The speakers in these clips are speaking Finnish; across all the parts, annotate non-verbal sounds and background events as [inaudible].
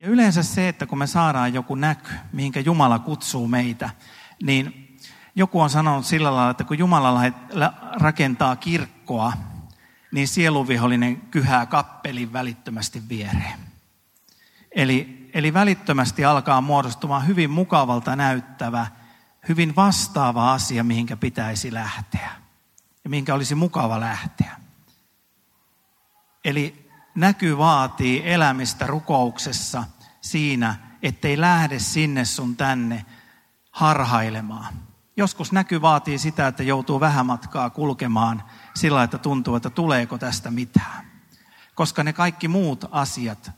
Ja yleensä se, että kun me saadaan joku näky, mihinkä Jumala kutsuu meitä, niin joku on sanonut sillä lailla, että kun Jumala rakentaa kirkkoa, niin sieluvihollinen kyhää kappelin välittömästi viereen. Eli, eli välittömästi alkaa muodostumaan hyvin mukavalta näyttävä, hyvin vastaava asia, mihinkä pitäisi lähteä ja mihinkä olisi mukava lähteä. Eli näky vaatii elämistä rukouksessa siinä, ettei lähde sinne sun tänne harhailemaan. Joskus näky vaatii sitä, että joutuu vähän matkaa kulkemaan sillä, että tuntuu, että tuleeko tästä mitään. Koska ne kaikki muut asiat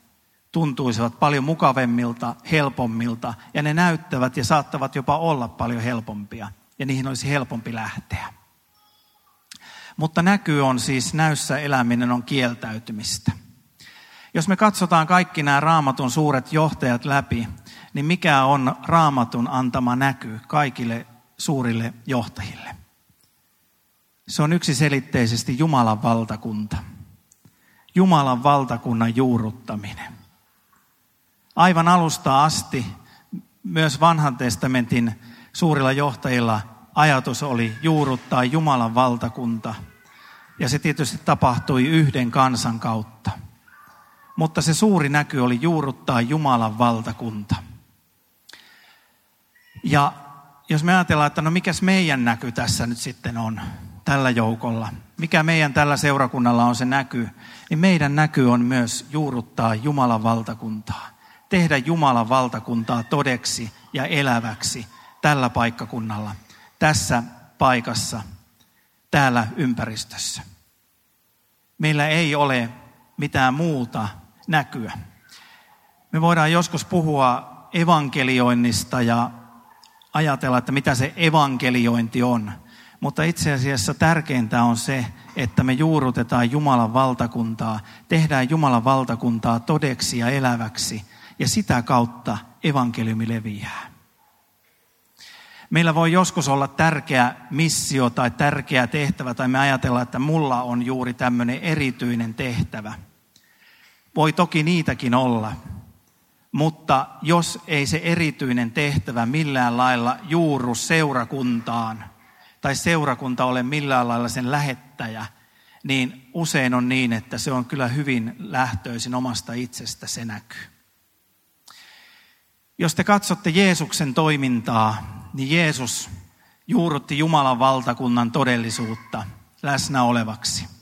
tuntuisivat paljon mukavemmilta, helpommilta ja ne näyttävät ja saattavat jopa olla paljon helpompia ja niihin olisi helpompi lähteä. Mutta näky on siis näyssä eläminen on kieltäytymistä. Jos me katsotaan kaikki nämä raamatun suuret johtajat läpi, niin mikä on raamatun antama näky kaikille suurille johtajille? Se on yksiselitteisesti Jumalan valtakunta. Jumalan valtakunnan juurruttaminen. Aivan alusta asti myös vanhan testamentin suurilla johtajilla ajatus oli juurruttaa Jumalan valtakunta. Ja se tietysti tapahtui yhden kansan kautta. Mutta se suuri näky oli juurruttaa Jumalan valtakunta. Ja jos me ajatellaan, että no mikäs meidän näky tässä nyt sitten on tällä joukolla, mikä meidän tällä seurakunnalla on se näky, niin meidän näky on myös juurruttaa Jumalan valtakuntaa. Tehdä Jumalan valtakuntaa todeksi ja eläväksi tällä paikkakunnalla, tässä paikassa, täällä ympäristössä. Meillä ei ole mitään muuta näkyä. Me voidaan joskus puhua evankelioinnista ja ajatella, että mitä se evankeliointi on. Mutta itse asiassa tärkeintä on se, että me juurutetaan Jumalan valtakuntaa, tehdään Jumalan valtakuntaa todeksi ja eläväksi, ja sitä kautta evankeliumi leviää. Meillä voi joskus olla tärkeä missio tai tärkeä tehtävä, tai me ajatellaan, että mulla on juuri tämmöinen erityinen tehtävä. Voi toki niitäkin olla, mutta jos ei se erityinen tehtävä millään lailla juuru seurakuntaan, tai seurakunta ole millään lailla sen lähettäjä, niin usein on niin, että se on kyllä hyvin lähtöisin omasta itsestä se näkyy. Jos te katsotte Jeesuksen toimintaa, niin Jeesus juurutti Jumalan valtakunnan todellisuutta läsnä olevaksi.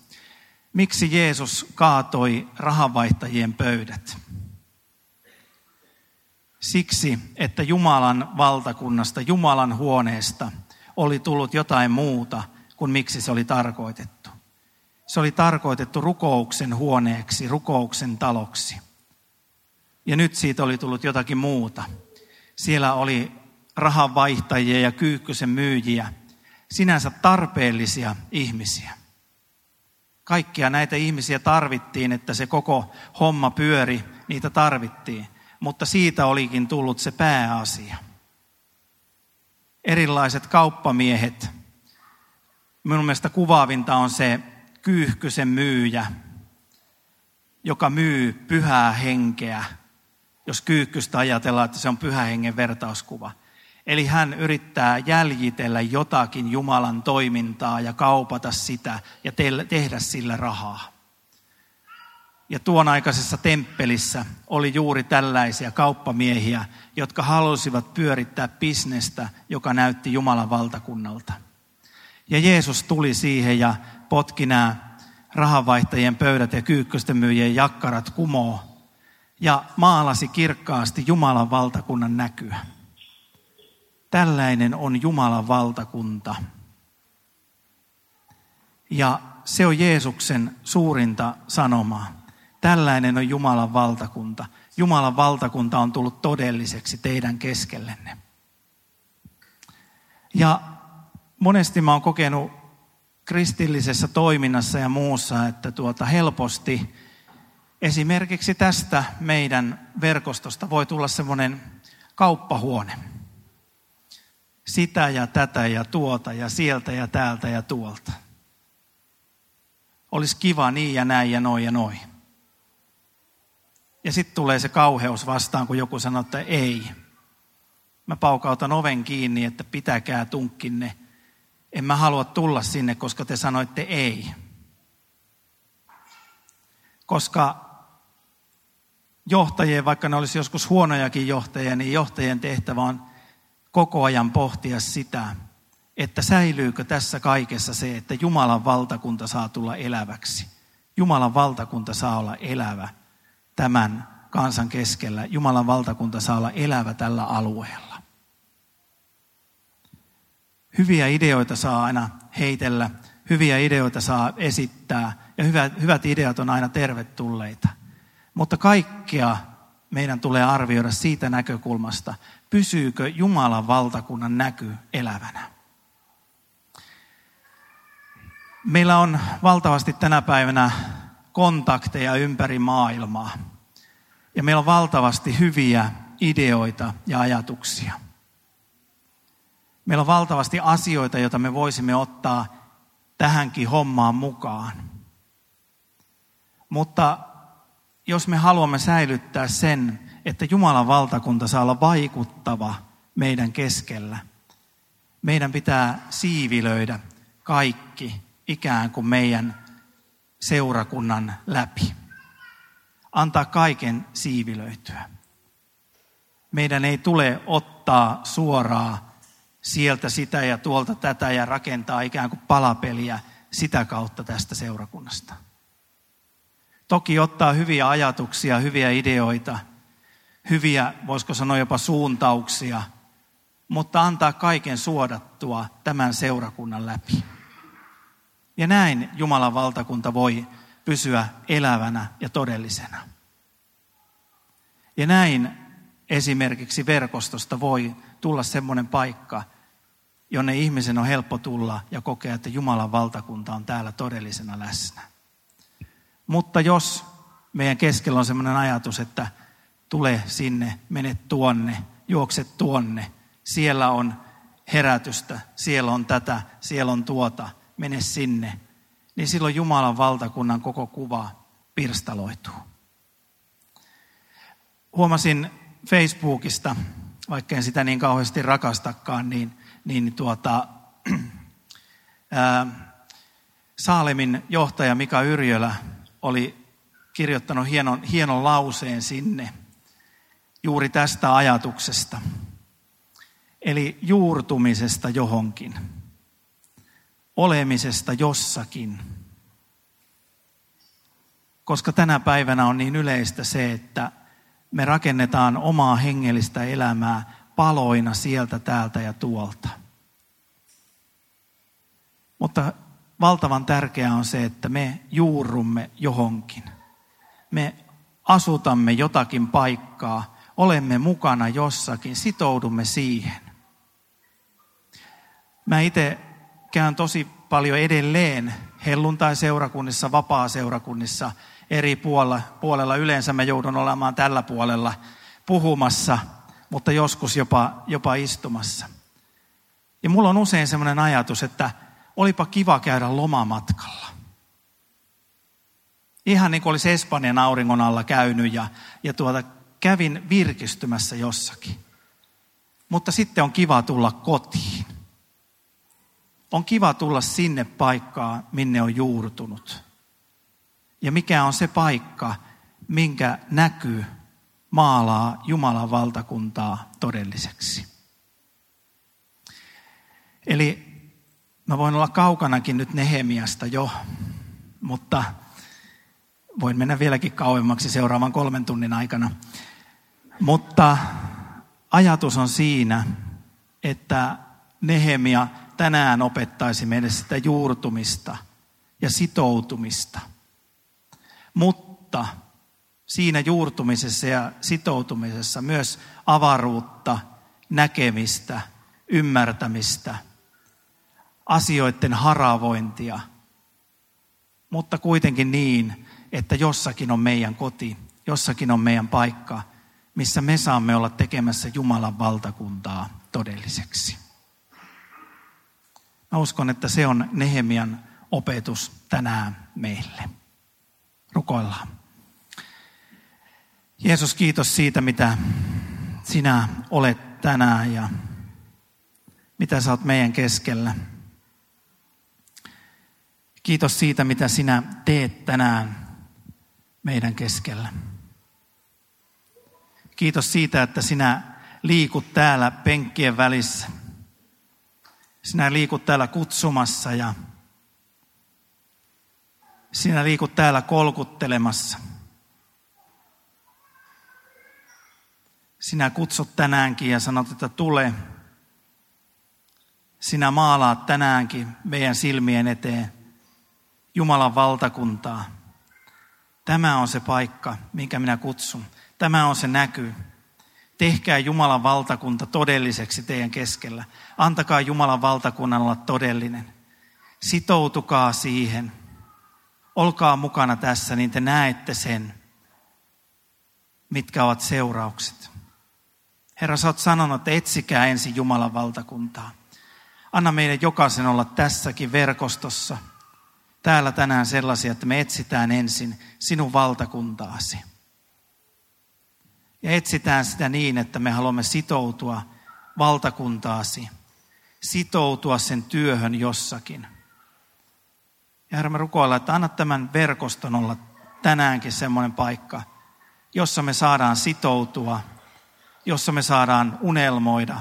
Miksi Jeesus kaatoi rahanvaihtajien pöydät? Siksi, että Jumalan valtakunnasta, Jumalan huoneesta oli tullut jotain muuta kuin miksi se oli tarkoitettu. Se oli tarkoitettu rukouksen huoneeksi, rukouksen taloksi. Ja nyt siitä oli tullut jotakin muuta. Siellä oli rahanvaihtajia ja kyykkysen myyjiä, sinänsä tarpeellisia ihmisiä. Kaikkia näitä ihmisiä tarvittiin, että se koko homma pyöri, niitä tarvittiin. Mutta siitä olikin tullut se pääasia. Erilaiset kauppamiehet. Minun mielestä kuvaavinta on se kyyhkysen myyjä, joka myy pyhää henkeä. Jos kyykkystä ajatellaan, että se on pyhä hengen vertauskuva – Eli hän yrittää jäljitellä jotakin Jumalan toimintaa ja kaupata sitä ja tehdä sillä rahaa. Ja tuon aikaisessa temppelissä oli juuri tällaisia kauppamiehiä, jotka halusivat pyörittää bisnestä, joka näytti Jumalan valtakunnalta. Ja Jeesus tuli siihen ja potki nämä rahanvaihtajien pöydät ja kyykkösten myyjien jakkarat kumoo ja maalasi kirkkaasti Jumalan valtakunnan näkyä. Tällainen on Jumalan valtakunta. Ja se on Jeesuksen suurinta sanomaa. Tällainen on Jumalan valtakunta. Jumalan valtakunta on tullut todelliseksi teidän keskellenne. Ja monesti mä oon kokenut kristillisessä toiminnassa ja muussa, että tuota helposti esimerkiksi tästä meidän verkostosta voi tulla semmoinen kauppahuone – sitä ja tätä ja tuota ja sieltä ja täältä ja tuolta. Olisi kiva niin ja näin ja noin ja noin. Ja sitten tulee se kauheus vastaan, kun joku sanoo, että ei. Mä paukautan oven kiinni, että pitäkää tunkkinne. En mä halua tulla sinne, koska te sanoitte ei. Koska johtajien, vaikka ne olisi joskus huonojakin johtajia, niin johtajien tehtävä on koko ajan pohtia sitä, että säilyykö tässä kaikessa se, että Jumalan valtakunta saa tulla eläväksi. Jumalan valtakunta saa olla elävä tämän kansan keskellä. Jumalan valtakunta saa olla elävä tällä alueella. Hyviä ideoita saa aina heitellä, hyviä ideoita saa esittää ja hyvät, hyvät ideat on aina tervetulleita. Mutta kaikkea meidän tulee arvioida siitä näkökulmasta, pysyykö Jumalan valtakunnan näky elävänä. Meillä on valtavasti tänä päivänä kontakteja ympäri maailmaa. Ja meillä on valtavasti hyviä ideoita ja ajatuksia. Meillä on valtavasti asioita, joita me voisimme ottaa tähänkin hommaan mukaan. Mutta jos me haluamme säilyttää sen, että Jumalan valtakunta saa olla vaikuttava meidän keskellä, meidän pitää siivilöidä kaikki ikään kuin meidän seurakunnan läpi. Antaa kaiken siivilöityä. Meidän ei tule ottaa suoraa sieltä sitä ja tuolta tätä ja rakentaa ikään kuin palapeliä sitä kautta tästä seurakunnasta. Toki ottaa hyviä ajatuksia, hyviä ideoita, hyviä, voisiko sanoa jopa suuntauksia, mutta antaa kaiken suodattua tämän seurakunnan läpi. Ja näin Jumalan valtakunta voi pysyä elävänä ja todellisena. Ja näin esimerkiksi verkostosta voi tulla semmoinen paikka, jonne ihmisen on helppo tulla ja kokea, että Jumalan valtakunta on täällä todellisena läsnä. Mutta jos meidän keskellä on semmoinen ajatus, että tule sinne, mene tuonne, juokse tuonne, siellä on herätystä, siellä on tätä, siellä on tuota, mene sinne, niin silloin Jumalan valtakunnan koko kuva pirstaloituu. Huomasin Facebookista, vaikka en sitä niin kauheasti rakastakaan, niin, niin tuota, [clears throat] ää, Saalemin johtaja Mika Yrjölä oli kirjoittanut hienon, hienon lauseen sinne juuri tästä ajatuksesta. Eli juurtumisesta johonkin olemisesta jossakin. Koska tänä päivänä on niin yleistä se, että me rakennetaan omaa hengellistä elämää paloina sieltä, täältä ja tuolta. Mutta valtavan tärkeää on se, että me juurrumme johonkin. Me asutamme jotakin paikkaa, olemme mukana jossakin, sitoudumme siihen. Mä itse käyn tosi paljon edelleen helluntai-seurakunnissa, vapaa-seurakunnissa eri puolella, puolella. Yleensä mä joudun olemaan tällä puolella puhumassa, mutta joskus jopa, jopa istumassa. Ja mulla on usein sellainen ajatus, että olipa kiva käydä lomamatkalla. Ihan niin kuin olisi Espanjan auringon alla käynyt ja, ja tuota, kävin virkistymässä jossakin. Mutta sitten on kiva tulla kotiin on kiva tulla sinne paikkaan, minne on juurtunut. Ja mikä on se paikka, minkä näkyy maalaa Jumalan valtakuntaa todelliseksi. Eli mä voin olla kaukanakin nyt Nehemiasta jo, mutta voin mennä vieläkin kauemmaksi seuraavan kolmen tunnin aikana. Mutta ajatus on siinä, että Nehemia tänään opettaisi meille sitä juurtumista ja sitoutumista. Mutta siinä juurtumisessa ja sitoutumisessa myös avaruutta, näkemistä, ymmärtämistä, asioiden haravointia, mutta kuitenkin niin, että jossakin on meidän koti, jossakin on meidän paikka, missä me saamme olla tekemässä Jumalan valtakuntaa todelliseksi. Mä uskon, että se on Nehemian opetus tänään meille. Rukoillaan. Jeesus, kiitos siitä, mitä sinä olet tänään ja mitä sä oot meidän keskellä. Kiitos siitä, mitä sinä teet tänään meidän keskellä. Kiitos siitä, että sinä liikut täällä penkkien välissä. Sinä liikut täällä kutsumassa ja sinä liikut täällä kolkuttelemassa. Sinä kutsut tänäänkin ja sanot, että tule. Sinä maalaat tänäänkin meidän silmien eteen Jumalan valtakuntaa. Tämä on se paikka, minkä minä kutsun. Tämä on se näky. Tehkää Jumalan valtakunta todelliseksi teidän keskellä. Antakaa Jumalan valtakunnan olla todellinen. Sitoutukaa siihen. Olkaa mukana tässä, niin te näette sen, mitkä ovat seuraukset. Herra, sä oot sanonut, että etsikää ensin Jumalan valtakuntaa. Anna meidän jokaisen olla tässäkin verkostossa, täällä tänään sellaisia, että me etsitään ensin sinun valtakuntaasi. Ja etsitään sitä niin, että me haluamme sitoutua valtakuntaasi, sitoutua sen työhön jossakin. Ja Herra, me rukoillaan, että anna tämän verkoston olla tänäänkin semmoinen paikka, jossa me saadaan sitoutua, jossa me saadaan unelmoida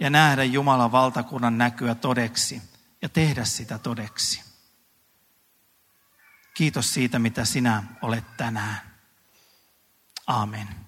ja nähdä Jumalan valtakunnan näkyä todeksi ja tehdä sitä todeksi. Kiitos siitä, mitä sinä olet tänään. Amen.